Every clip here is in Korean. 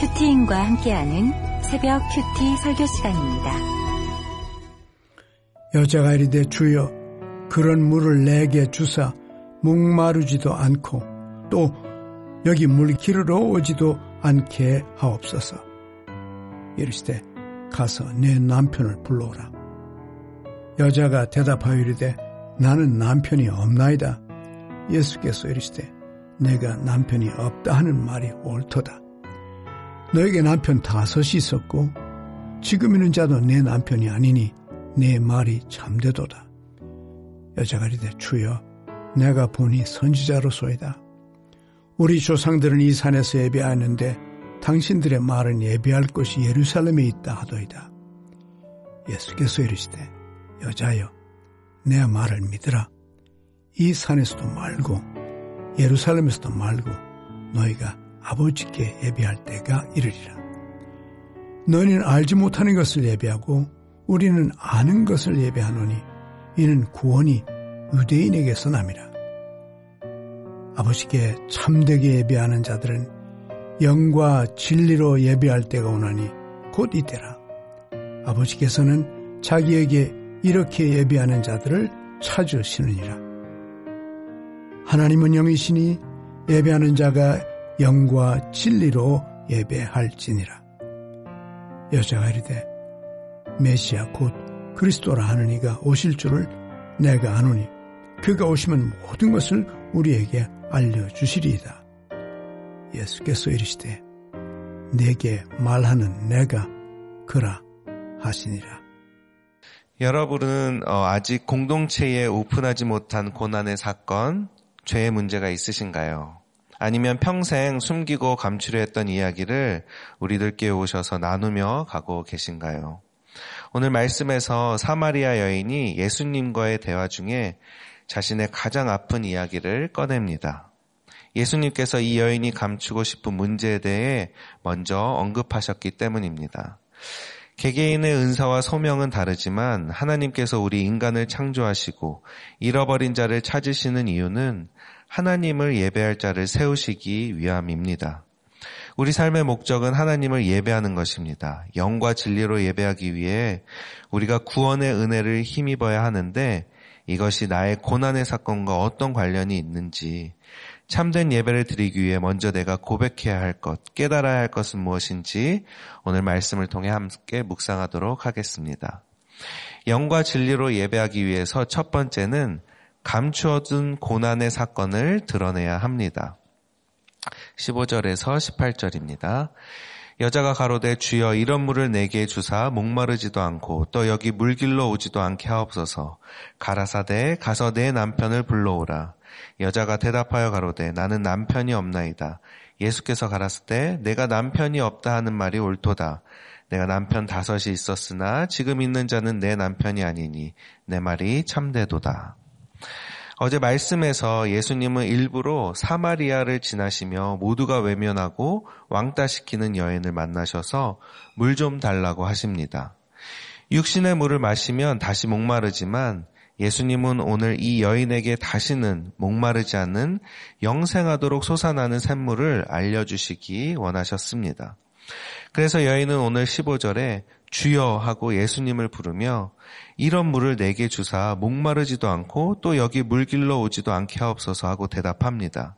큐티인과 함께하는 새벽 큐티 설교 시간입니다. 여자가 이르되 주여 그런 물을 내게 주사 목마르지도 않고 또 여기 물 기르러 오지도 않게 하옵소서. 이르시되 가서 내 남편을 불러오라. 여자가 대답하여 이르되 나는 남편이 없나이다. 예수께서 이르시되 내가 남편이 없다 하는 말이 옳도다. 너에게 남편 다섯이 있었고 지금 있는 자도 내 남편이 아니니 내 말이 참되도다. 여자가 이르되 주여 내가 보니 선지자로소이다. 우리 조상들은 이 산에서 예배하는데 당신들의 말은 예배할 곳이 예루살렘에 있다 하더이다. 예수께서 이르시되 여자여 내 말을 믿으라. 이 산에서도 말고 예루살렘에서도 말고 너희가 아버지께 예배할 때가 이르리라. 너희는 알지 못하는 것을 예배하고 우리는 아는 것을 예배하노니 이는 구원이 유대인에게서 남이라. 아버지께 참되게 예배하는 자들은 영과 진리로 예배할 때가 오나니 곧 이때라. 아버지께서는 자기에게 이렇게 예배하는 자들을 찾으시느니라. 하나님은 영이시니 예배하는 자가 영과 진리로 예배할지니라. 여자가 이르되 메시아 곧 그리스도라 하는 이가 오실 줄을 내가 아노니 그가 오시면 모든 것을 우리에게 알려주시리이다. 예수께서 이르시되 내게 말하는 내가 그라 하시니라. 여러분은 어, 아직 공동체에 오픈하지 못한 고난의 사건, 죄의 문제가 있으신가요? 아니면 평생 숨기고 감추려 했던 이야기를 우리들께 오셔서 나누며 가고 계신가요? 오늘 말씀에서 사마리아 여인이 예수님과의 대화 중에 자신의 가장 아픈 이야기를 꺼냅니다. 예수님께서 이 여인이 감추고 싶은 문제에 대해 먼저 언급하셨기 때문입니다. 개개인의 은사와 소명은 다르지만 하나님께서 우리 인간을 창조하시고 잃어버린 자를 찾으시는 이유는 하나님을 예배할 자를 세우시기 위함입니다. 우리 삶의 목적은 하나님을 예배하는 것입니다. 영과 진리로 예배하기 위해 우리가 구원의 은혜를 힘입어야 하는데 이것이 나의 고난의 사건과 어떤 관련이 있는지 참된 예배를 드리기 위해 먼저 내가 고백해야 할 것, 깨달아야 할 것은 무엇인지 오늘 말씀을 통해 함께 묵상하도록 하겠습니다. 영과 진리로 예배하기 위해서 첫 번째는 감추어둔 고난의 사건을 드러내야 합니다. 15절에서 18절입니다. 여자가 가로되 주여 이런 물을 내게 주사 목마르지도 않고 또 여기 물길로 오지도 않게 하옵소서. 가라사대 가서 내 남편을 불러오라. 여자가 대답하여 가로되 나는 남편이 없나이다. 예수께서 가라사 때 내가 남편이 없다 하는 말이 옳도다. 내가 남편 다섯이 있었으나 지금 있는 자는 내 남편이 아니니 내 말이 참되도다 어제 말씀에서 예수님은 일부러 사마리아를 지나시며 모두가 외면하고 왕따시키는 여인을 만나셔서 물 좀 달라고 하십니다. 육신의 물을 마시면 다시 목마르지만 예수님은 오늘 이 여인에게 다시는 목마르지 않는 영생하도록 솟아나는 샘물을 알려주시기 원하셨습니다. 그래서 여인은 오늘 15절에 주여 하고 예수님을 부르며 이런 물을 내게 주사 목마르지도 않고 또 여기 물길로 오지도 않게 하옵소서 하고 대답합니다.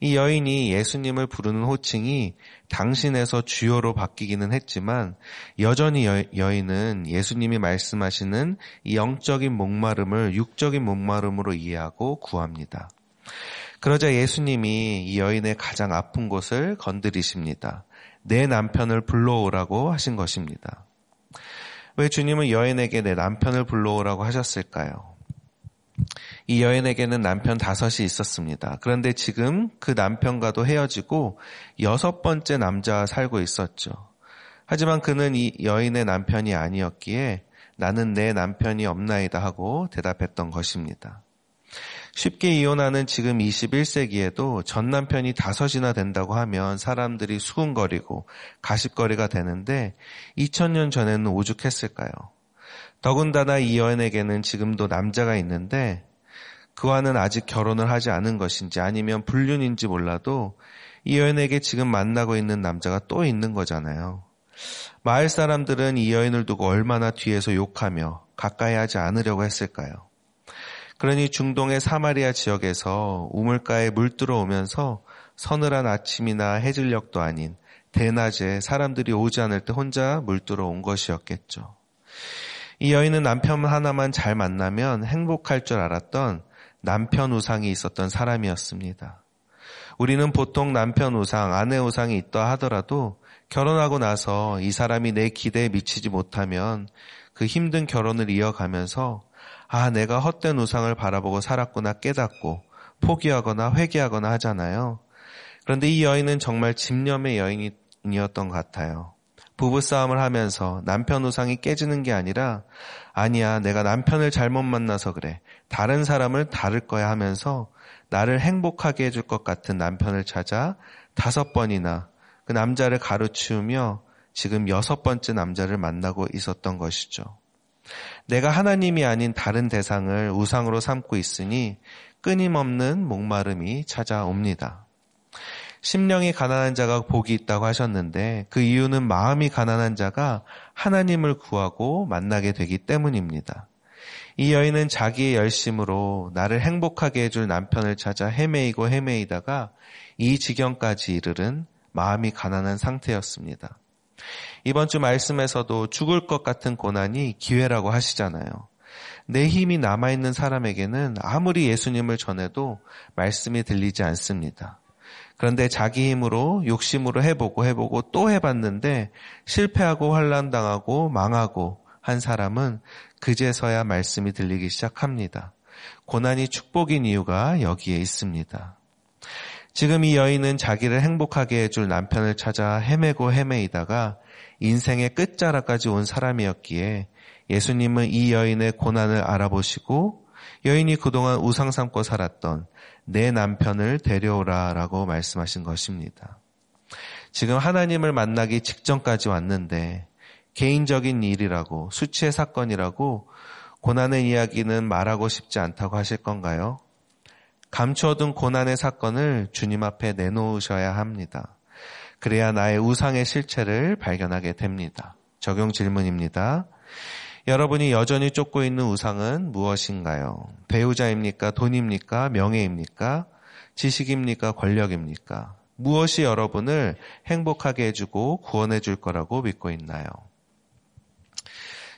이 여인이 예수님을 부르는 호칭이 당신에서 주여로 바뀌기는 했지만 여전히 여, 인은 예수님이 말씀하시는 이 영적인 목마름을 육적인 목마름으로 이해하고 구합니다. 그러자 예수님이 이 여인의 가장 아픈 곳을 건드리십니다. 내 남편을 불러오라고 하신 것입니다. 왜 주님은 여인에게 내 남편을 불러오라고 하셨을까요? 이 여인에게는 남편 다섯이 있었습니다. 그런데 지금 그 남편과도 헤어지고 여섯 번째 남자와 살고 있었죠. 하지만 그는 이 여인의 남편이 아니었기에 나는 내 남편이 없나이다 하고 대답했던 것입니다. 쉽게 이혼하는 지금 21세기에도 전 남편이 다섯이나 된다고 하면 사람들이 수군거리고 가십거리가 되는데 2000년 전에는 오죽했을까요? 더군다나 이 여인에게는 지금도 남자가 있는데 그와는 아직 결혼을 하지 않은 것인지 아니면 불륜인지 몰라도 이 여인에게 지금 만나고 있는 남자가 또 있는 거잖아요. 마을 사람들은 이 여인을 두고 얼마나 뒤에서 욕하며 가까이 하지 않으려고 했을까요? 그러니 중동의 사마리아 지역에서 우물가에 물 들어오면서 서늘한 아침이나 해질녘도 아닌 대낮에 사람들이 오지 않을 때 혼자 물 들어온 것이었겠죠. 이 여인은 남편 하나만 잘 만나면 행복할 줄 알았던 남편 우상이 있었던 사람이었습니다. 우리는 보통 남편 우상, 아내 우상이 있다 하더라도 결혼하고 나서 이 사람이 내 기대에 미치지 못하면 그 힘든 결혼을 이어가면서 아, 내가 헛된 우상을 바라보고 살았구나 깨닫고 포기하거나 회개하거나 하잖아요. 그런데 이 여인은 정말 집념의 여인이었던 것 같아요. 부부싸움을 하면서 남편 우상이 깨지는 게 아니라 아니야, 내가 남편을 잘못 만나서 그래. 다른 사람을 다를 거야 하면서 나를 행복하게 해줄 것 같은 남편을 찾아 다섯 번이나 그 남자를 가로치우며 지금 여섯 번째 남자를 만나고 있었던 것이죠. 내가 하나님이 아닌 다른 대상을 우상으로 삼고 있으니 끊임없는 목마름이 찾아옵니다. 심령이 가난한 자가 복이 있다고 하셨는데 그 이유는 마음이 가난한 자가 하나님을 구하고 만나게 되기 때문입니다. 이 여인은 자기의 열심으로 나를 행복하게 해줄 남편을 찾아 헤매이고 헤매이다가 이 지경까지 이르른 마음이 가난한 상태였습니다. 이번 주 말씀에서도 죽을 것 같은 고난이 기회라고 하시잖아요. 내 힘이 남아있는 사람에게는 아무리 예수님을 전해도 말씀이 들리지 않습니다. 그런데 자기 힘으로 욕심으로 해보고 해보고 또 해봤는데 실패하고 환란당하고 망하고 한 사람은 그제서야 말씀이 들리기 시작합니다. 고난이 축복인 이유가 여기에 있습니다. 지금 이 여인은 자기를 행복하게 해줄 남편을 찾아 헤매고 헤매이다가 인생의 끝자락까지 온 사람이었기에 예수님은 이 여인의 고난을 알아보시고 여인이 그동안 우상 삼고 살았던 내 남편을 데려오라 라고 말씀하신 것입니다. 지금 하나님을 만나기 직전까지 왔는데 개인적인 일이라고 수치의 사건이라고 고난의 이야기는 말하고 싶지 않다고 하실 건가요? 감추어둔 고난의 사건을 주님 앞에 내놓으셔야 합니다. 그래야 나의 우상의 실체를 발견하게 됩니다. 적용 질문입니다. 여러분이 여전히 쫓고 있는 우상은 무엇인가요? 배우자입니까? 돈입니까? 명예입니까? 지식입니까? 권력입니까? 무엇이 여러분을 행복하게 해주고 구원해 줄 거라고 믿고 있나요?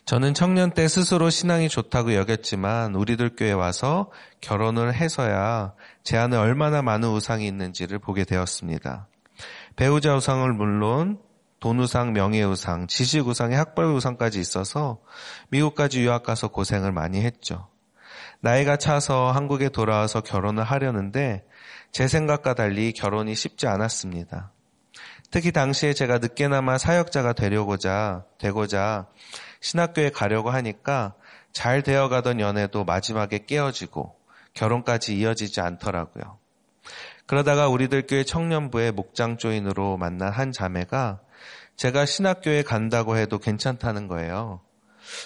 저는 청년 때 스스로 신앙이 좋다고 여겼지만 우리들 교회 와서 결혼을 해서야 제 안에 얼마나 많은 우상이 있는지를 보게 되었습니다. 배우자 우상을 물론 돈 우상, 명예 우상, 지식 우상의 학벌 우상까지 있어서 미국까지 유학 가서 고생을 많이 했죠. 나이가 차서 한국에 돌아와서 결혼을 하려는데 제 생각과 달리 결혼이 쉽지 않았습니다. 특히 당시에 제가 늦게나마 사역자가 되려고자, 되고자 신학교에 가려고 하니까 잘 되어가던 연애도 마지막에 깨어지고 결혼까지 이어지지 않더라고요. 그러다가 우리들 교회 청년부의 목장 조인으로 만난 한 자매가 제가 신학교에 간다고 해도 괜찮다는 거예요.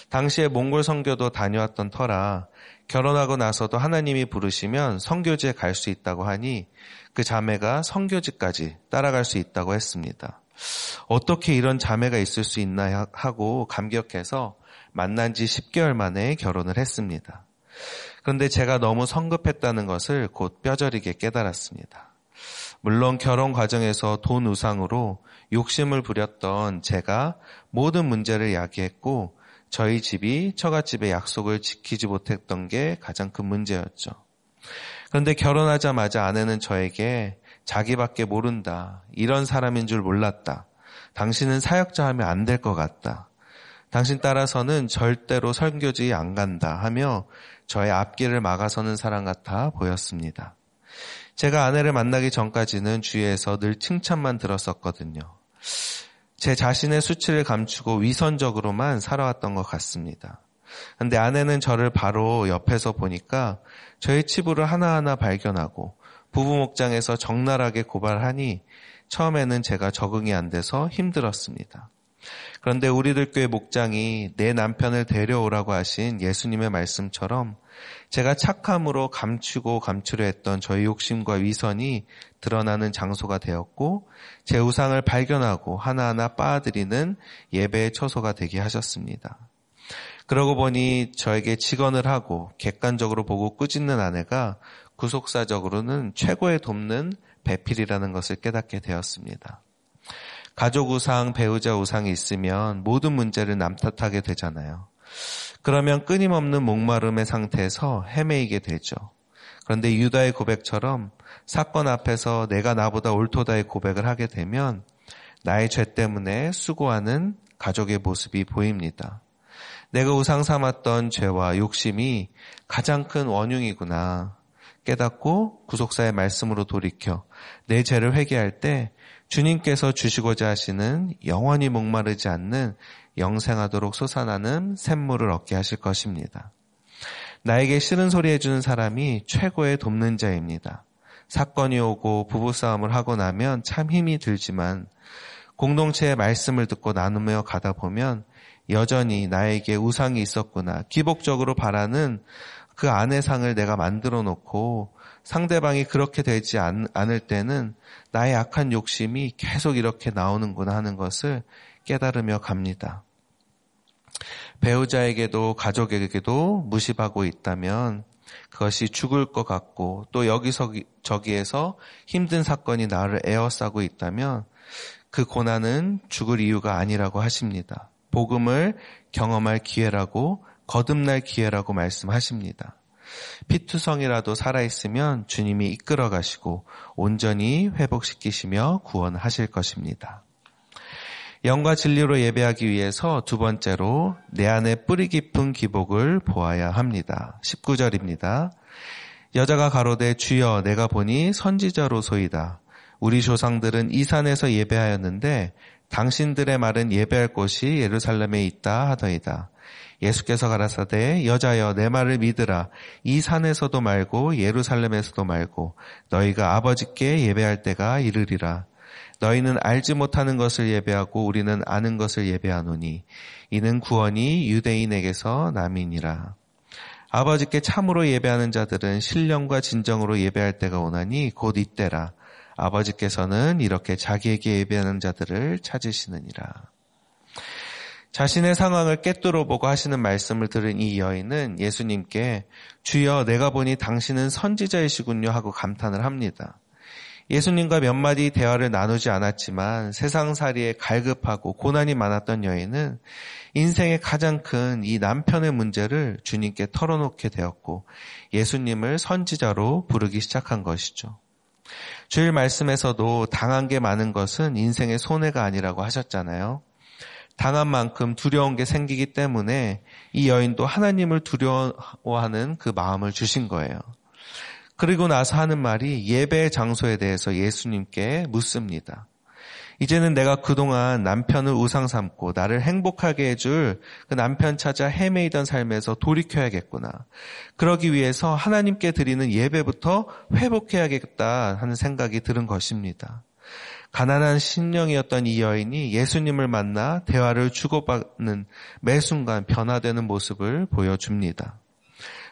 당시에 몽골 성교도 다녀왔던 터라 결혼하고 나서도 하나님이 부르시면 성교지에 갈 수 있다고 하니 그 자매가 성교지까지 따라갈 수 있다고 했습니다. 어떻게 이런 자매가 있을 수 있나 하고 감격해서 만난 지 10개월 만에 결혼을 했습니다. 그런데 제가 너무 성급했다는 것을 곧 뼈저리게 깨달았습니다. 물론 결혼 과정에서 돈 우상으로 욕심을 부렸던 제가 모든 문제를 야기했고 저희 집이 처갓집의 약속을 지키지 못했던 게 가장 큰 문제였죠. 그런데 결혼하자마자 아내는 저에게 자기밖에 모른다. 이런 사람인 줄 몰랐다. 당신은 사역자 하면 안 될 것 같다. 당신 따라서는 절대로 설교지 안 간다 하며 저의 앞길을 막아서는 사람 같아 보였습니다. 제가 아내를 만나기 전까지는 주위에서 늘 칭찬만 들었었거든요. 제 자신의 수치를 감추고 위선적으로만 살아왔던 것 같습니다. 근데 아내는 저를 바로 옆에서 보니까 저의 치부를 하나하나 발견하고 부부 목장에서 적나라하게 고발하니 처음에는 제가 적응이 안 돼서 힘들었습니다. 그런데 우리들 교회 목장이 내 남편을 데려오라고 하신 예수님의 말씀처럼 제가 착함으로 감추고 감추려 했던 저희 욕심과 위선이 드러나는 장소가 되었고 제 우상을 발견하고 하나하나 빠아들이는 예배의 처소가 되게 하셨습니다. 그러고 보니 저에게 직언을 하고 객관적으로 보고 꾸짖는 아내가 구속사적으로는 최고의 돕는 배필이라는 것을 깨닫게 되었습니다. 가족 우상, 배우자 우상이 있으면 모든 문제를 남 탓하게 되잖아요. 그러면 끊임없는 목마름의 상태에서 헤매이게 되죠. 그런데 유다의 고백처럼 사건 앞에서 내가 나보다 옳도다의 고백을 하게 되면 나의 죄 때문에 수고하는 가족의 모습이 보입니다. 내가 우상 삼았던 죄와 욕심이 가장 큰 원흉이구나 깨닫고 구속사의 말씀으로 돌이켜 내 죄를 회개할 때 주님께서 주시고자 하시는 영원히 목마르지 않는 영생하도록 솟아나는 샘물을 얻게 하실 것입니다. 나에게 싫은 소리 해주는 사람이 최고의 돕는 자입니다. 사건이 오고 부부싸움을 하고 나면 참 힘이 들지만 공동체의 말씀을 듣고 나누며 가다 보면 여전히 나에게 우상이 있었구나. 기복적으로 바라는 그 아내상을 내가 만들어 놓고 상대방이 그렇게 되지 않, 을 때는 나의 악한 욕심이 계속 이렇게 나오는구나 하는 것을 깨달으며 갑니다. 배우자에게도 가족에게도 무시하고 있다면 그것이 죽을 것 같고 또 여기서 저기에서 힘든 사건이 나를 에워싸고 있다면 그 고난은 죽을 이유가 아니라고 하십니다. 복음을 경험할 기회라고 거듭날 기회라고 말씀하십니다. 피투성이라도 살아있으면 주님이 이끌어 가시고 온전히 회복시키시며 구원하실 것입니다. 영과 진리로 예배하기 위해서 두 번째로 내 안에 뿌리 깊은 기복을 보아야 합니다. 19절입니다. 여자가 가로되 주여 내가 보니 선지자로소이다. 우리 조상들은 이 산에서 예배하였는데 당신들의 말은 예배할 곳이 예루살렘에 있다 하더이다. 예수께서 가라사대 여자여 내 말을 믿으라. 이 산에서도 말고 예루살렘에서도 말고 너희가 아버지께 예배할 때가 이르리라. 너희는 알지 못하는 것을 예배하고 우리는 아는 것을 예배하노니 이는 구원이 유대인에게서 남이니라. 아버지께 참으로 예배하는 자들은 신령과 진정으로 예배할 때가 오나니 곧 이때라. 아버지께서는 이렇게 자기에게 예배하는 자들을 찾으시느니라. 자신의 상황을 깨뚫어 보고 하시는 말씀을 들은 이 여인은 예수님께 주여 내가 보니 당신은 선지자이시군요 하고 감탄을 합니다. 예수님과 몇 마디 대화를 나누지 않았지만 세상살이에 갈급하고 고난이 많았던 여인은 인생의 가장 큰 이 남편의 문제를 주님께 털어놓게 되었고 예수님을 선지자로 부르기 시작한 것이죠. 주일 말씀에서도 당한 게 많은 것은 인생의 손해가 아니라고 하셨잖아요. 당한 만큼 두려운 게 생기기 때문에 이 여인도 하나님을 두려워하는 그 마음을 주신 거예요. 그리고 나서 하는 말이 예배 장소에 대해서 예수님께 묻습니다. 이제는 내가 그동안 남편을 우상 삼고 나를 행복하게 해줄 그 남편 찾아 헤매이던 삶에서 돌이켜야겠구나. 그러기 위해서 하나님께 드리는 예배부터 회복해야겠다 하는 생각이 들은 것입니다. 가난한 신령이었던 이 여인이 예수님을 만나 대화를 주고받는 매 순간 변화되는 모습을 보여줍니다.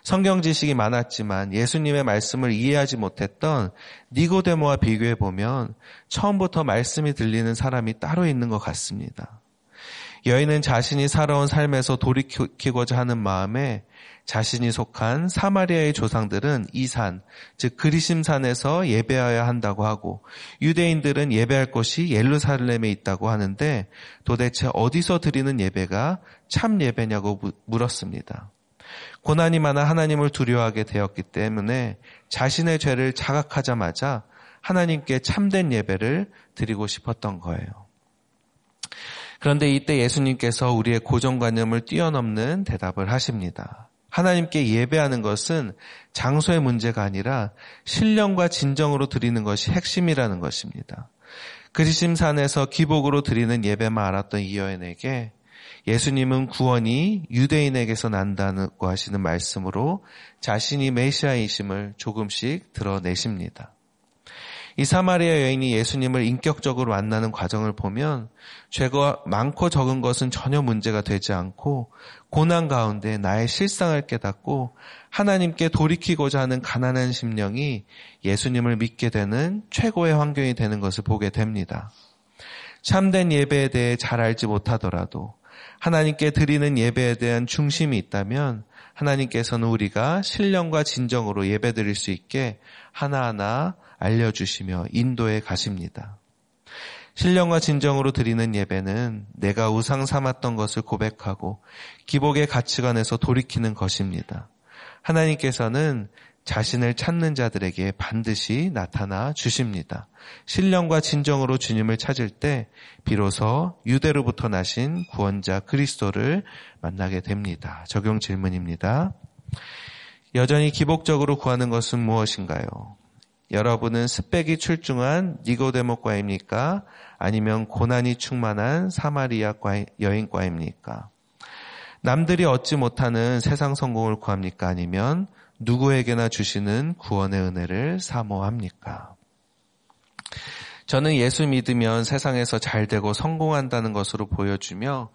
성경 지식이 많았지만 예수님의 말씀을 이해하지 못했던 니고데모와 비교해 보면 처음부터 말씀이 들리는 사람이 따로 있는 것 같습니다. 여인은 자신이 살아온 삶에서 돌이키고자 하는 마음에 자신이 속한 사마리아의 조상들은 이 산, 즉 그리심산에서 예배해야 한다고 하고 유대인들은 예배할 곳이 예루살렘에 있다고 하는데 도대체 어디서 드리는 예배가 참 예배냐고 물었습니다. 고난이 많아 하나님을 두려워하게 되었기 때문에 자신의 죄를 자각하자마자 하나님께 참된 예배를 드리고 싶었던 거예요. 그런데 이때 예수님께서 우리의 고정관념을 뛰어넘는 대답을 하십니다. 하나님께 예배하는 것은 장소의 문제가 아니라 신령과 진정으로 드리는 것이 핵심이라는 것입니다. 그리심산에서 기복으로 드리는 예배만 알았던 이 여인에게 예수님은 구원이 유대인에게서 난다고 하시는 말씀으로 자신이 메시아이심을 조금씩 드러내십니다. 이 사마리아 여인이 예수님을 인격적으로 만나는 과정을 보면 죄가 많고 적은 것은 전혀 문제가 되지 않고 고난 가운데 나의 실상을 깨닫고 하나님께 돌이키고자 하는 가난한 심령이 예수님을 믿게 되는 최고의 환경이 되는 것을 보게 됩니다. 참된 예배에 대해 잘 알지 못하더라도 하나님께 드리는 예배에 대한 중심이 있다면 하나님께서는 우리가 신령과 진정으로 예배 드릴 수 있게 하나하나 알려주시며 인도해 가십니다. 신령과 진정으로 드리는 예배는 내가 우상 삼았던 것을 고백하고 기복의 가치관에서 돌이키는 것입니다. 하나님께서는 자신을 찾는 자들에게 반드시 나타나 주십니다. 신령과 진정으로 주님을 찾을 때 비로소 유대로부터 나신 구원자 그리스도를 만나게 됩니다. 적용 질문입니다. 여전히 기복적으로 구하는 것은 무엇인가요? 여러분은 스펙이 출중한 니고데모과입니까? 아니면 고난이 충만한 사마리아 여인과입니까? 남들이 얻지 못하는 세상 성공을 구합니까? 아니면 누구에게나 주시는 구원의 은혜를 사모합니까? 저는 예수 믿으면 세상에서 잘 되고 성공한다는 것으로 보여주며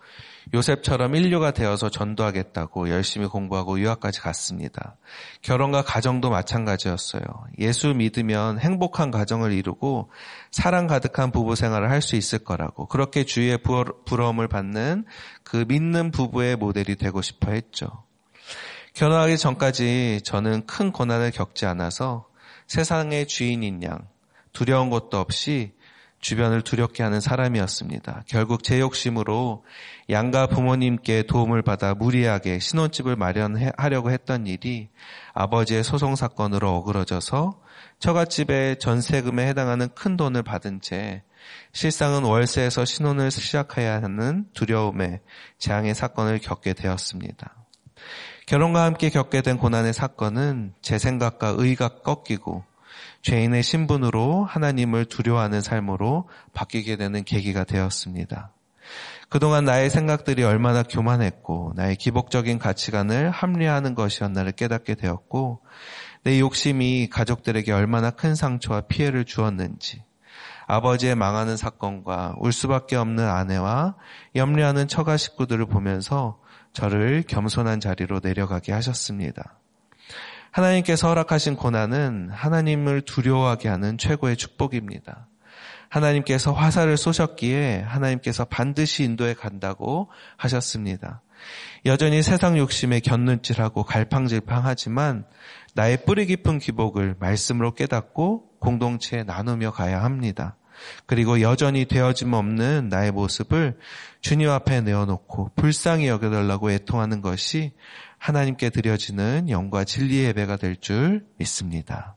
요셉처럼 인류가 되어서 전도하겠다고 열심히 공부하고 유학까지 갔습니다. 결혼과 가정도 마찬가지였어요. 예수 믿으면 행복한 가정을 이루고 사랑 가득한 부부 생활을 할 수 있을 거라고 그렇게 주위의 부러움을 받는 그 믿는 부부의 모델이 되고 싶어 했죠. 결혼하기 전까지 저는 큰 고난을 겪지 않아서 세상의 주인인 양 두려운 것도 없이 주변을 두렵게 하는 사람이었습니다. 결국 제 욕심으로 양가 부모님께 도움을 받아 무리하게 신혼집을 마련하려고 했던 일이 아버지의 소송 사건으로 어그러져서 처갓집의 전세금에 해당하는 큰 돈을 받은 채 실상은 월세에서 신혼을 시작해야 하는 두려움에 재앙의 사건을 겪게 되었습니다. 결혼과 함께 겪게 된 고난의 사건은 제 생각과 의가 꺾이고 죄인의 신분으로 하나님을 두려워하는 삶으로 바뀌게 되는 계기가 되었습니다. 그동안 나의 생각들이 얼마나 교만했고 나의 기복적인 가치관을 합리화하는 것이었나를 깨닫게 되었고 내 욕심이 가족들에게 얼마나 큰 상처와 피해를 주었는지 아버지의 망하는 사건과 울 수밖에 없는 아내와 염려하는 처가 식구들을 보면서 저를 겸손한 자리로 내려가게 하셨습니다. 하나님께서 허락하신 고난은 하나님을 두려워하게 하는 최고의 축복입니다. 하나님께서 화살을 쏘셨기에 하나님께서 반드시 인도에 간다고 하셨습니다. 여전히 세상 욕심에 곁눈질하고 갈팡질팡하지만 나의 뿌리 깊은 기복을 말씀으로 깨닫고 공동체에 나누며 가야 합니다. 그리고 여전히 되어짐 없는 나의 모습을 주님 앞에 내어놓고 불쌍히 여겨달라고 애통하는 것이 하나님께 드려지는 영과 진리의 예배가 될 줄 믿습니다.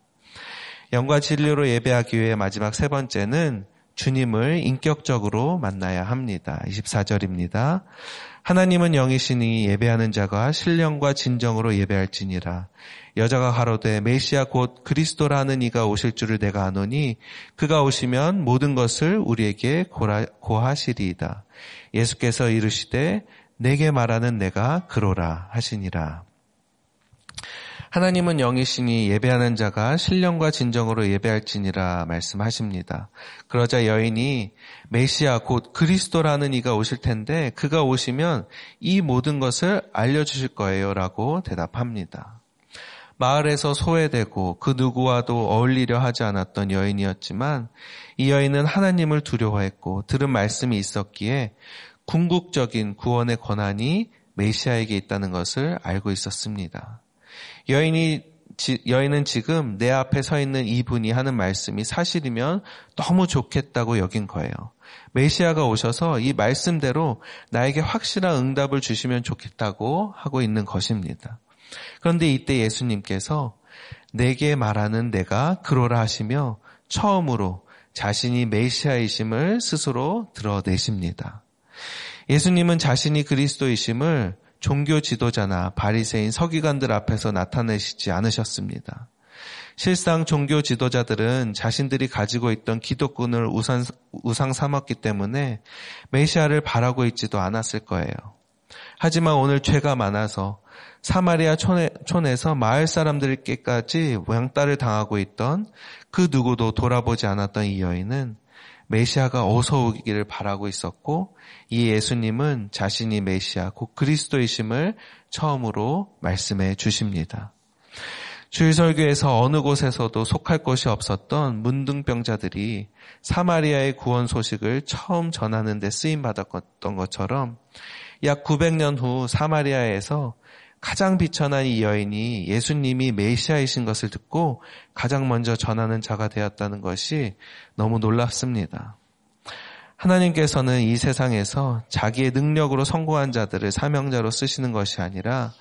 영과 진리로 예배하기 위해 마지막 세 번째는 주님을 인격적으로 만나야 합니다. 24절입니다. 하나님은 영이시니 예배하는 자가 신령과 진정으로 예배할지니라. 여자가 가로되 메시아 곧 그리스도라는 이가 오실 줄을 내가 아노니 그가 오시면 모든 것을 우리에게 고하시리이다. 예수께서 이르시되 내게 말하는 내가 그로라 하시니라. 하나님은 영이시니 예배하는 자가 신령과 진정으로 예배할지니라 말씀하십니다. 그러자 여인이 메시아 곧 그리스도라는 이가 오실 텐데 그가 오시면 이 모든 것을 알려주실 거예요 라고 대답합니다. 마을에서 소외되고 그 누구와도 어울리려 하지 않았던 여인이었지만 이 여인은 하나님을 두려워했고 들은 말씀이 있었기에 궁극적인 구원의 권한이 메시아에게 있다는 것을 알고 있었습니다. 여인이 여인은 지금 내 앞에 서 있는 이분이 하는 말씀이 사실이면 너무 좋겠다고 여긴 거예요. 메시아가 오셔서 이 말씀대로 나에게 확실한 응답을 주시면 좋겠다고 하고 있는 것입니다. 그런데 이때 예수님께서 내게 말하는 내가 그로라 하시며 처음으로 자신이 메시아이심을 스스로 드러내십니다. 예수님은 자신이 그리스도이심을 종교 지도자나 바리새인 서기관들 앞에서 나타내시지 않으셨습니다. 실상 종교 지도자들은 자신들이 가지고 있던 기독군을 우상, 우상 삼았기 때문에 메시아를 바라고 있지도 않았을 거예요. 하지만 오늘 죄가 많아서 사마리아 촌에, 촌에서 마을 사람들께까지 왕따를 당하고 있던 그 누구도 돌아보지 않았던 이 여인은 메시아가 어서 오기를 바라고 있었고 이 예수님은 자신이 메시아 곧 그리스도이심을 처음으로 말씀해 주십니다. 주일설교에서 어느 곳에서도 속할 곳이 없었던 문둥병자들이 사마리아의 구원 소식을 처음 전하는 데 쓰임 받았던 것처럼 약 900년 후 사마리아에서 가장 비천한 이 여인이 예수님이 메시아이신 것을 듣고 가장 먼저 전하는 자가 되었다는 것이 너무 놀랍습니다. 하나님께서는 이 세상에서 자기의 능력으로 성공한 자들을 사명자로 쓰시는 것이 아니라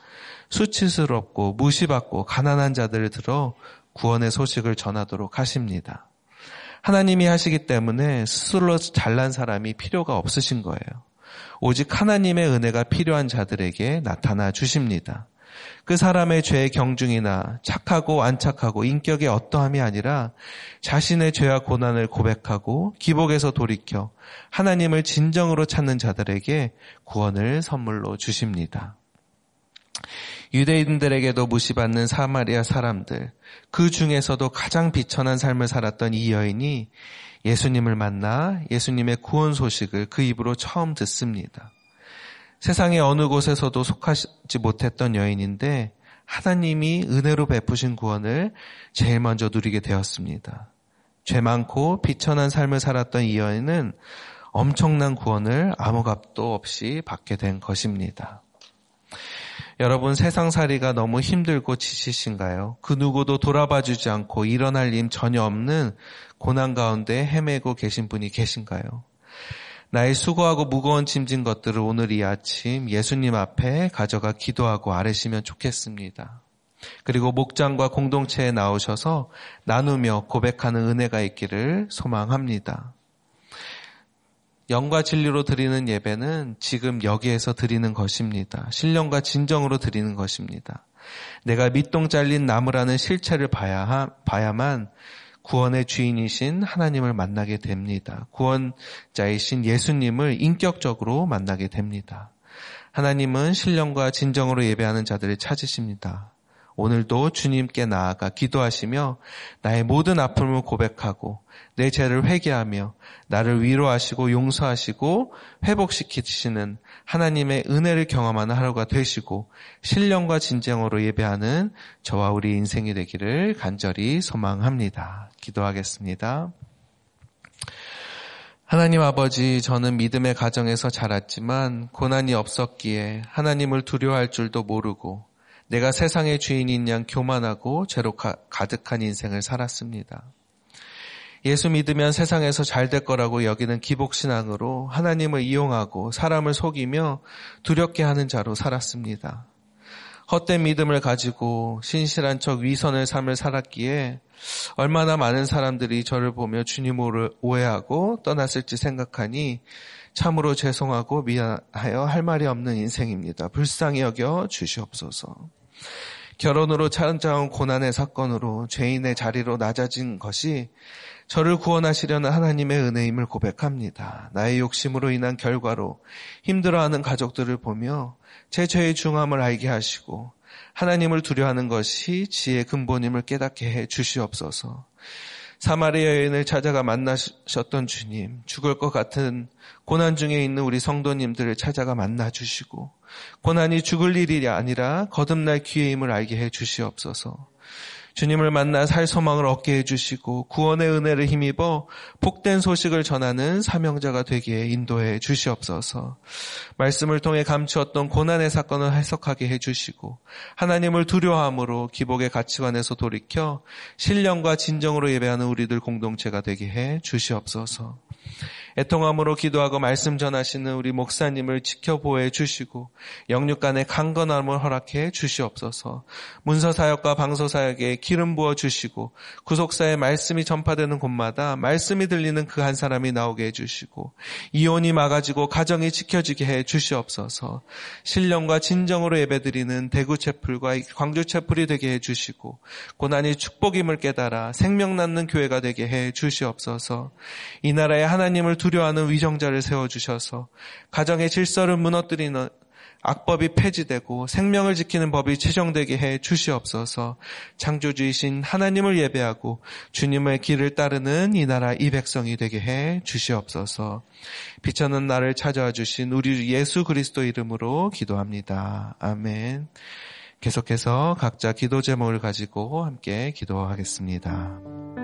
수치스럽고 무시받고 가난한 자들을 들어 구원의 소식을 전하도록 하십니다. 하나님이 하시기 때문에 스스로 잘난 사람이 필요가 없으신 거예요. 오직 하나님의 은혜가 필요한 자들에게 나타나 주십니다. 그 사람의 죄의 경중이나 착하고 안 착하고 인격의 어떠함이 아니라 자신의 죄와 고난을 고백하고 기복에서 돌이켜 하나님을 진정으로 찾는 자들에게 구원을 선물로 주십니다. 유대인들에게도 무시받는 사마리아 사람들, 그 중에서도 가장 비천한 삶을 살았던 이 여인이 예수님을 만나 예수님의 구원 소식을 그 입으로 처음 듣습니다. 세상의 어느 곳에서도 속하지 못했던 여인인데 하나님이 은혜로 베푸신 구원을 제일 먼저 누리게 되었습니다. 죄 많고 비천한 삶을 살았던 이 여인은 엄청난 구원을 아무 값도 없이 받게 된 것입니다. 여러분 세상살이가 너무 힘들고 지치신가요? 그 누구도 돌아봐 주지 않고 일어날 림 전혀 없는 고난 가운데 헤매고 계신 분이 계신가요? 나의 수고하고 무거운 짐진 것들을 오늘 이 아침 예수님 앞에 가져가 기도하고 아뢰시면 좋겠습니다. 그리고 목장과 공동체에 나오셔서 나누며 고백하는 은혜가 있기를 소망합니다. 영과 진리로 드리는 예배는 지금 여기에서 드리는 것입니다. 신령과 진정으로 드리는 것입니다. 내가 밑동 잘린 나무라는 실체를 봐야, 봐야만 구원의 주인이신 하나님을 만나게 됩니다. 구원자이신 예수님을 인격적으로 만나게 됩니다. 하나님은 신령과 진정으로 예배하는 자들을 찾으십니다. 오늘도 주님께 나아가 기도하시며 나의 모든 아픔을 고백하고 내 죄를 회개하며 나를 위로하시고 용서하시고 회복시키시는 하나님의 은혜를 경험하는 하루가 되시고 신령과 진정으로 예배하는 저와 우리 인생이 되기를 간절히 소망합니다. 기도하겠습니다. 하나님 아버지, 저는 믿음의 가정에서 자랐지만 고난이 없었기에 하나님을 두려워할 줄도 모르고 내가 세상의 주인인 양 교만하고 죄로 가득한 인생을 살았습니다. 예수 믿으면 세상에서 잘 될 거라고 여기는 기복신앙으로 하나님을 이용하고 사람을 속이며 두렵게 하는 자로 살았습니다. 헛된 믿음을 가지고 신실한 척 위선을 삶을 살았기에 얼마나 많은 사람들이 저를 보며 주님을 오해하고 떠났을지 생각하니 참으로 죄송하고 미안하여 할 말이 없는 인생입니다. 불쌍히 여겨 주시옵소서. 결혼으로 찾아온 고난의 사건으로 죄인의 자리로 낮아진 것이 저를 구원하시려는 하나님의 은혜임을 고백합니다. 나의 욕심으로 인한 결과로 힘들어하는 가족들을 보며 제 죄의 중함을 알게 하시고 하나님을 두려워하는 것이 지혜의 근본임을 깨닫게 해 주시옵소서. 사마리아 여인을 찾아가 만나셨던 주님, 죽을 것 같은 고난 중에 있는 우리 성도님들을 찾아가 만나 주시고, 고난이 죽을 일이 아니라 거듭날 기회임을 알게 해 주시옵소서. 주님을 만나 살 소망을 얻게 해주시고 구원의 은혜를 힘입어 복된 소식을 전하는 사명자가 되기에 인도해 주시옵소서. 말씀을 통해 감추었던 고난의 사건을 해석하게 해주시고 하나님을 두려워함으로 기복의 가치관에서 돌이켜 신령과 진정으로 예배하는 우리들 공동체가 되게 해 주시옵소서. 애통함으로 기도하고 말씀 전하시는 우리 목사님을 지켜보해 주시고 영육 간의 강건함을 허락해 주시옵소서. 문서 사역과 방서 사역에 기름 부어 주시고 구속사의 말씀이 전파되는 곳마다 말씀이 들리는 그 한 사람이 나오게 해 주시고 이혼이 막아지고 가정이 지켜지게 해 주시옵소서. 신령과 진정으로 예배드리는 대구 채플과 광주 채플이 되게 해 주시고 고난이 축복임을 깨달아 생명 낳는 교회가 되게 해 주시옵소서. 이 나라의 하나님을 두려워하는 위정자를 세워주셔서 가정의 질서를 무너뜨리는 악법이 폐지되고 생명을 지키는 법이 최종되게 해 주시옵소서. 창조주이신 하나님을 예배하고 주님의 길을 따르는 이 나라 이 백성이 되게 해 주시옵소서. 비천는 나를 찾아와 주신 우리 예수 그리스도 이름으로 기도합니다. 아멘. 계속해서 각자 기도 제목을 가지고 함께 기도하겠습니다.